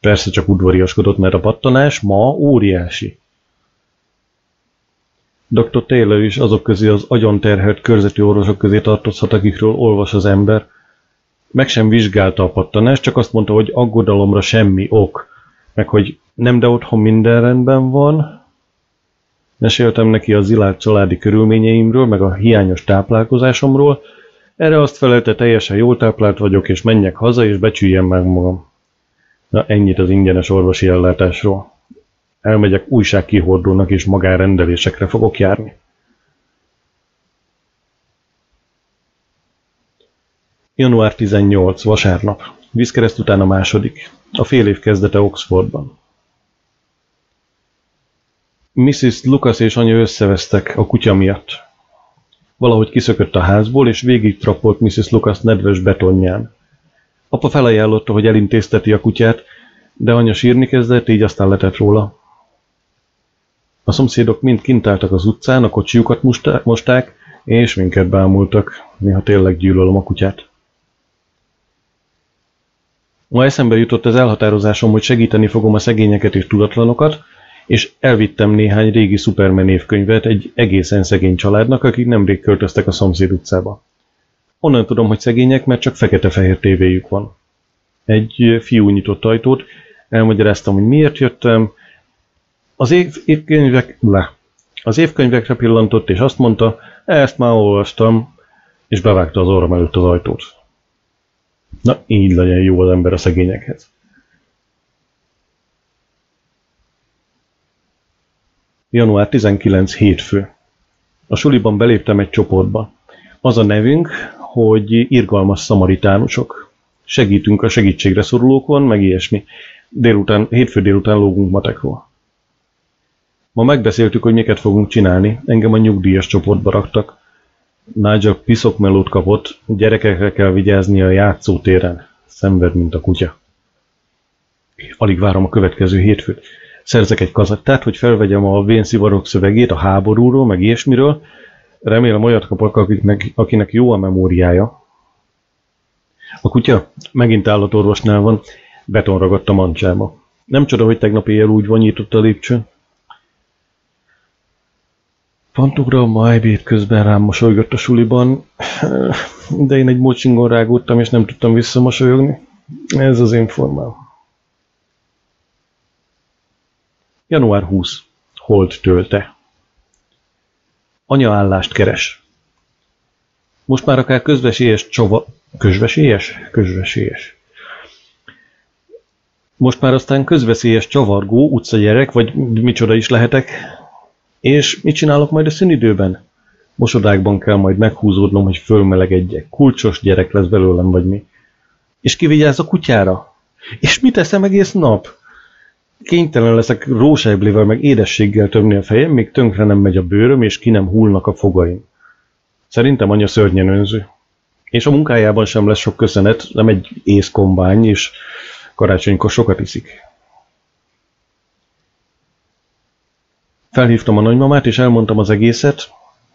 Persze csak udvariaskodott, mert a pattanás ma óriási. Dr. Taylor is azok közé az agyon terhelt körzeti orvosok közé tartozhat, akikről olvas az ember. Meg sem vizsgálta a pattanást, csak azt mondta, hogy aggodalomra semmi ok, meg hogy nem, de otthon minden rendben van. Meséltem neki a zilált családi körülményeimről, meg a hiányos táplálkozásomról. Erre azt felelte, teljesen jól táplált vagyok, és menjek haza, és becsüljem meg magam. Na, ennyit az ingyenes orvosi ellátásról. Elmegyek újságkihordónak, és magánrendelésekre fogok járni. Január 18, vasárnap. Vízkereszt után a második. A fél év kezdete Oxfordban. Mrs. Lucas és anya összevesztek a kutya miatt. Valahogy kiszökött a házból, és végig trappolt Mrs. Lucas nedves betonján. Apa felajánlotta, hogy elintézteti a kutyát, de anya sírni kezdett, így aztán letett róla. A szomszédok mind kint álltak az utcán, a kocsiukat mosták, és minket bámultak, néha tényleg gyűlölöm a kutyát. Ma eszembe jutott az elhatározásom, hogy segíteni fogom a szegényeket és tudatlanokat, és elvittem néhány régi Superman évkönyvet egy egészen szegény családnak, akik nemrég költöztek a szomszéd utcába. Onnan tudom, hogy szegények, mert csak fekete-fehér tévéjük van. Egy fiú nyitott ajtót, elmagyaráztam, hogy miért jöttem. Az év, évkönyvek, le. Az évkönyvekre pillantott, és azt mondta, ezt már olvastam, és bevágta az orrom előtt az ajtót. Na, így legyen jó az ember a szegényekhez. Január 19 hétfő. A suliban beléptem egy csoportba. Az a nevünk, hogy irgalmas szamaritánusok. Segítünk a segítségre szorulókon, meg ilyesmi. Délután, hétfő délután lógunk matekról. Ma megbeszéltük, hogy miket fogunk csinálni. Engem a nyugdíjas csoportba raktak. Nigel piszokmelót kapott, gyerekekre kell vigyázni a játszótéren. Szenved, mint a kutya. Alig várom a következő hétfőt. Szerzek egy kazettát, hogy felvegyem a vénszivarok szövegét a háborúról, meg ilyesmiről. Remélem olyat kapok, akiknek, akinek jó a memóriája. A kutya megint állatorvosnál van, beton ragadt a mancsába. Nem csoda, hogy tegnap éjjel úgy vonyított a lépcső. Pantugra ma ebéd közben rám mosolygott a suliban, de én egy mocsingon rágódtam, és nem tudtam visszamosolyogni. Ez az én formám. Január 20. Hold tölte. Anya állást keres. Most már akár közvesélyes csava... Közvesélyes? Közvesélyes. Most már aztán közveszélyes csavargó, utcagyerek, vagy micsoda is lehetek. És mit csinálok majd a szünidőben? Mosodákban kell majd meghúzódnom, hogy fölmelegedjek. Kulcsos gyerek lesz belőlem, vagy mi. És ki vigyáz a kutyára? És mit teszem egész nap? Kénytelen leszek rósejblivel meg édességgel tömni a fejem, még tönkre nem megy a bőröm, és ki nem hullnak a fogaim. Szerintem anya szörnyen önző. És a munkájában sem lesz sok köszönet, nem egy észkombány, és karácsonykor sokat iszik. Felhívtam a nagymamát, és elmondtam az egészet.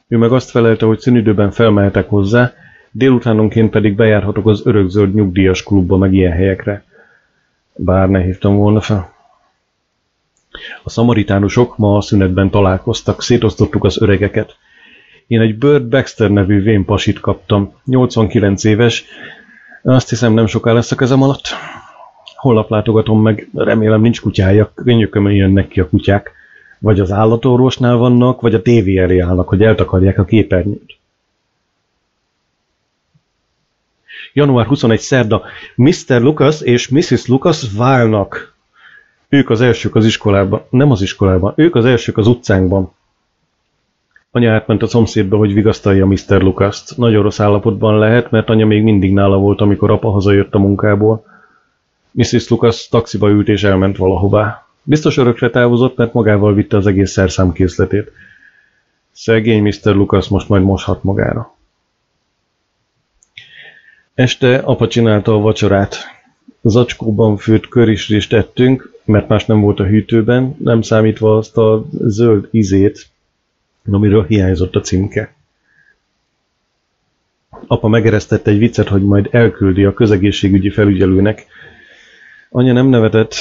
Ő meg azt felelte, hogy szünidőben felmehetek hozzá, délutánonként pedig bejárhatok az örökzöld nyugdíjas klubba, meg ilyen helyekre. Bár ne hívtam volna fel. A szamaritánusok ma a szünetben találkoztak, szétosztottuk az öregeket. Én egy Bird Baxter nevű vénpasit kaptam, 89 éves, azt hiszem nem soká lesz a kezem alatt. Holnap látogatom meg, remélem nincs kutyája, könnyökömön jönnek ki a kutyák. Vagy az állatorvosnál vannak, vagy a tévé elé állnak, hogy eltakarják a képernyőt. Január 21 szerda. Mr. Lucas és Mrs. Lucas válnak. Ők az elsők az iskolában, nem az iskolában, ők az elsők az utcánkban. Anya átment a szomszédba, hogy vigasztalja Mr. Lucas-t. Nagyon rossz állapotban lehet, mert anya még mindig nála volt, amikor apa hazajött a munkából. Mrs. Lucas taxiba ült és elment valahová. Biztos örökre távozott, mert magával vitte az egész szerszámkészletét. Szegény Mr. Lucas most majd moshat magára. Este apa csinálta a vacsorát. Zacskóban főtt körisrést ettünk, mert más nem volt a hűtőben, nem számítva azt a zöld izét, amiről hiányzott a címke. Apa megeresztette egy viccet, hogy majd elküldi a közegészségügyi felügyelőnek. Anya nem nevetett,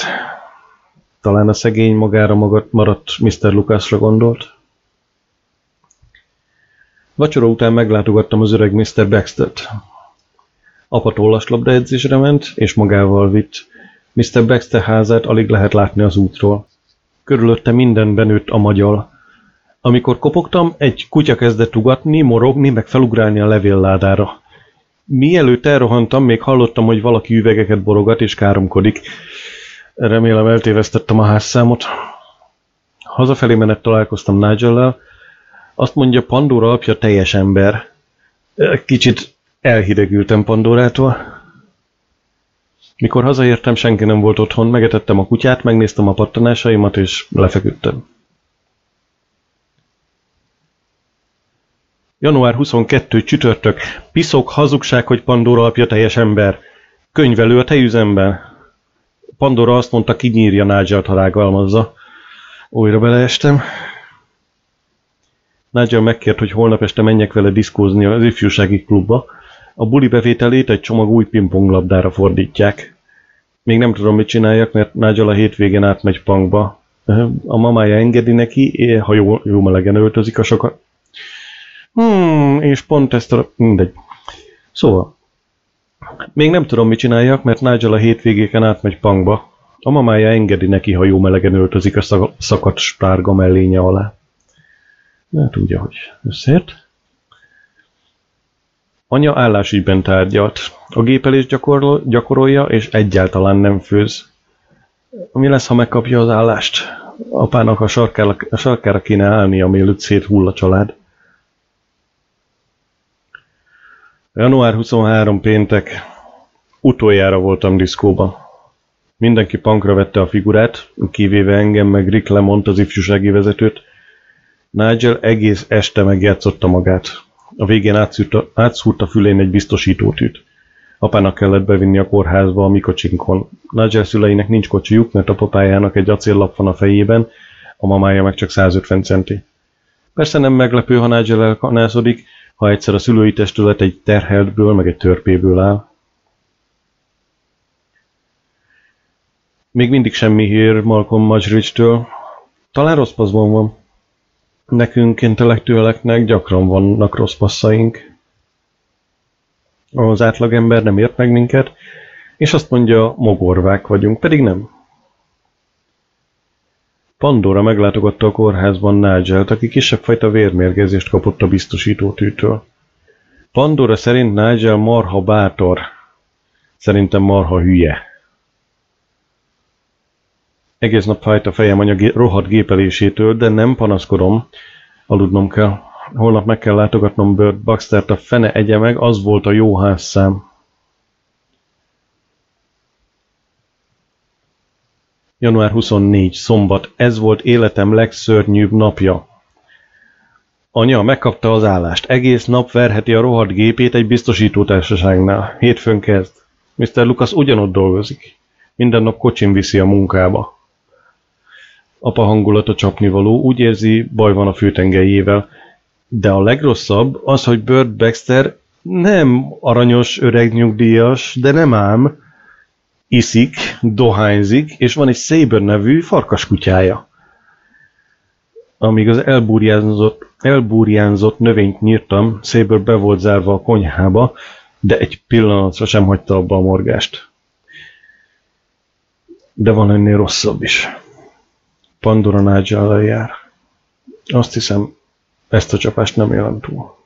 talán a szegény magára maradt Mr. Lucasra gondolt. Vacsora után meglátogattam az öreg Mr. Baxter-t. Apa tollaslabda edzésre ment, és magával vitt. Mr. Baxter házát alig lehet látni az útról. Körülötte mindenben nőtt a magyal. Amikor kopogtam, egy kutya kezdett ugatni, morogni, meg felugrálni a levélládára. Mielőtt elrohantam, még hallottam, hogy valaki üvegeket borogat és káromkodik. Remélem eltévesztettem a házszámot. Hazafelé menet találkoztam Nigel-lel. Azt mondja, Pandora apja teljes ember. Kicsit elhidegültem Pandorától. Mikor hazaértem, senki nem volt otthon, megetettem a kutyát, megnéztem a pattanásaimat, és lefeküdtem. Január 22. csütörtök. Piszok, hazugság, hogy Pandora apja teljes ember. Könyvelő a tejüzemben. Pandora azt mondta, kinyírja Nigel-t, ha rágalmazza. Újra beleestem. Nigel megkért, hogy holnap este menjek vele diszkózni az ifjúsági klubba. A buli bevételét egy csomag új pingponglabdára fordítják. Még nem tudom, mit csináljak, mert Nigel a hétvégén átmegy punkba. A mamája engedi neki, ha jó, jó melegen öltözik a sokat. Hmm, és pont ezt a... mindegy. Szóval, még nem tudom, mit csináljak, mert Nigel a hétvégéken átmegy punkba. A mamája engedi neki, ha jó melegen öltözik a szakadt spárga mellénye alá. Hát úgy, ahogy összért. Anya állásügyben tárgyalt. A gépelés gyakorol, gyakorolja, és egyáltalán nem főz. Mi lesz, ha megkapja az állást? Apának a sarkára, a sarkára kéne állni, mielőtt széthull a család. Január 23 péntek. Utoljára voltam diszkóban. Mindenki pankra vette a figurát, kivéve engem meg Rick Lemont, az ifjúsági vezetőt. Nigel egész este megjátszotta magát. A végén átszúrta, átszúrta fülén egy biztosítótűt. Apának kellett bevinni a kórházba a mikocsinkon. Nigel szüleinek nincs kocsijuk, mert a papájának egy acéllap van a fejében, a mamája meg csak 150 centi. Persze nem meglepő, ha Nigel elkanászodik, ha egyszer a szülői testület egy terheltből, meg egy törpéből áll. Még mindig semmi hír Malcolm Mudgeridge-től. Talán rossz paszban van. Nekünk, intellektueleknek gyakran vannak rossz passzaink. Az átlagember nem ért meg minket, és azt mondja, mogorvák vagyunk, pedig nem. Pandora meglátogatta a kórházban Nigelt, aki kisebb fajta vérmérgezést kapott a biztosítótűtől. Pandora szerint Nigel marha bátor. Szerintem marha hülye. Egész nap fájt a fejem anya rohadt gépelésétől, de nem panaszkodom. Aludnom kell. Holnap meg kell látogatnom Bird Baxtert, a fene egye meg, az volt a jó házszám. Január 24. Szombat. Ez volt életem legszörnyűbb napja. Anya megkapta az állást. Egész nap verheti a rohadt gépét egy biztosítótársaságnál. Hétfőn kezd. Mr. Lucas ugyanott dolgozik. Minden nap kocsin viszi a munkába. Apa hangulata csapnivaló, úgy érzi, baj van a főtengelyével. De a legrosszabb az, hogy Bird Baxter nem aranyos öreg nyugdíjas, de nem ám, iszik, dohányzik, és van egy Saber nevű farkaskutyája. Amíg az elbúrjánzott, elbúrjánzott növényt nyírtam, Saber be volt zárva a konyhába, de egy pillanatra sem hagyta abba a morgást. De van ennél rosszabb is. Pandora nigel jár. Azt hiszem, ezt a csapást nem élem túl.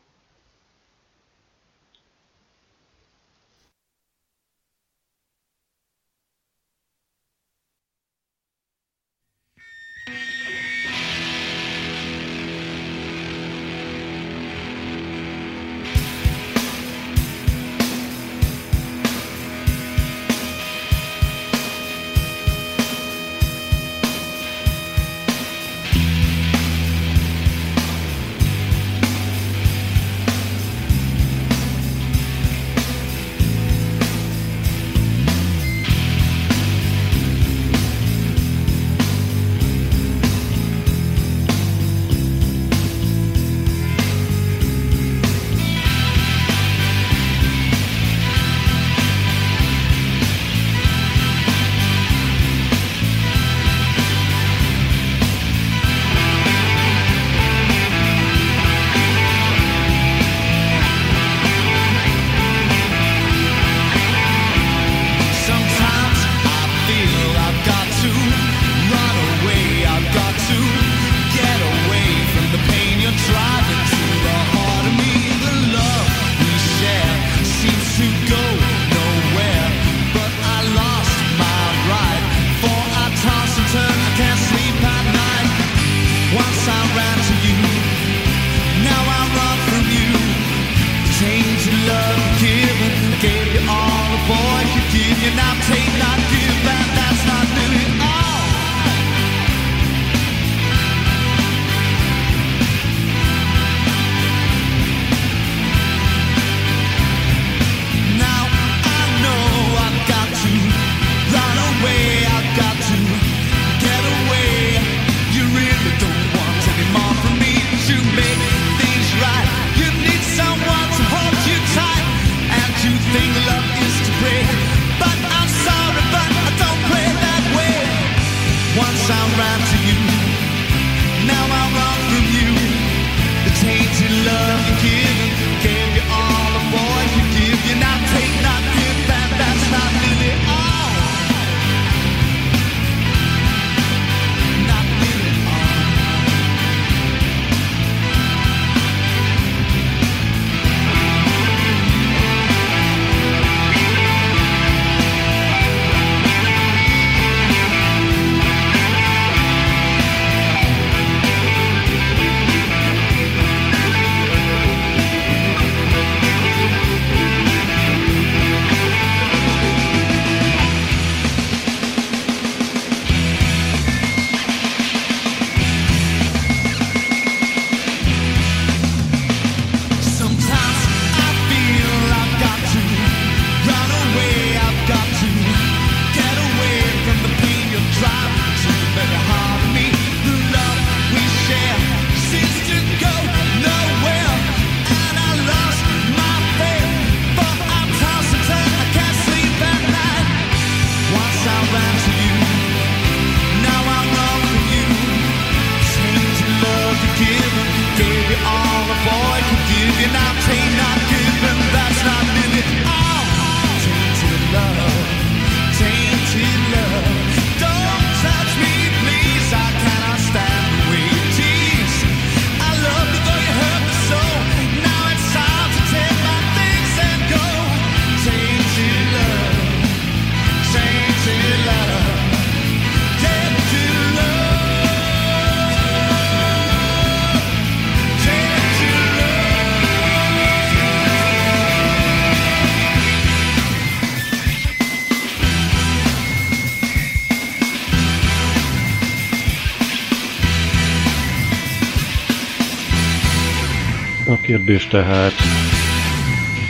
Kérdés tehát,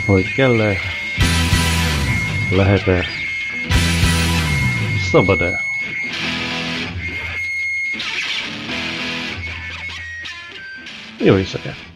hogy kell-e, lehet-e, szabad-e? Jó éjszakát!